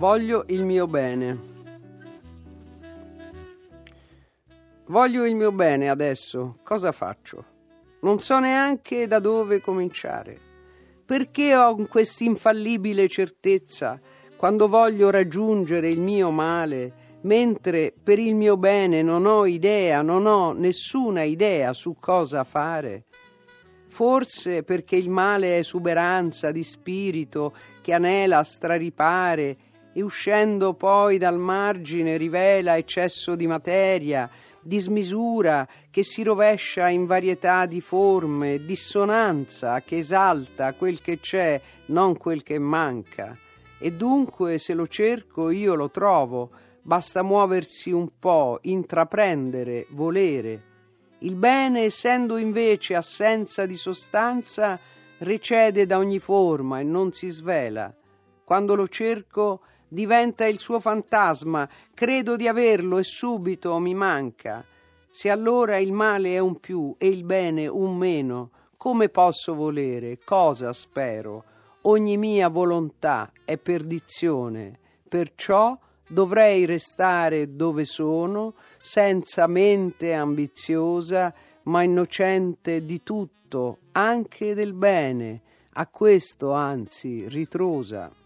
Voglio il mio bene. Voglio il mio bene adesso. Cosa faccio? Non so neanche da dove cominciare. Perché ho questa infallibile certezza quando voglio raggiungere il mio male, mentre per il mio bene non ho idea, non ho nessuna idea su cosa fare? Forse perché il male è esuberanza di spirito che anela a straripare e uscendo poi dal margine rivela eccesso di materia, dismisura che si rovescia in varietà di forme, dissonanza che esalta quel che c'è, non quel che manca. E dunque se lo cerco io lo trovo, basta muoversi un po', intraprendere, volere. Il bene, essendo invece assenza di sostanza, recede da ogni forma e non si svela. Quando lo cerco diventa il suo fantasma, credo di averlo e subito mi manca. Se allora il male è un più e il bene un meno, come posso volere? Cosa spero? Ogni mia volontà è perdizione, perciò dovrei restare dove sono, senza mente ambiziosa, ma innocente di tutto, anche del bene, a questo anzi ritrosa.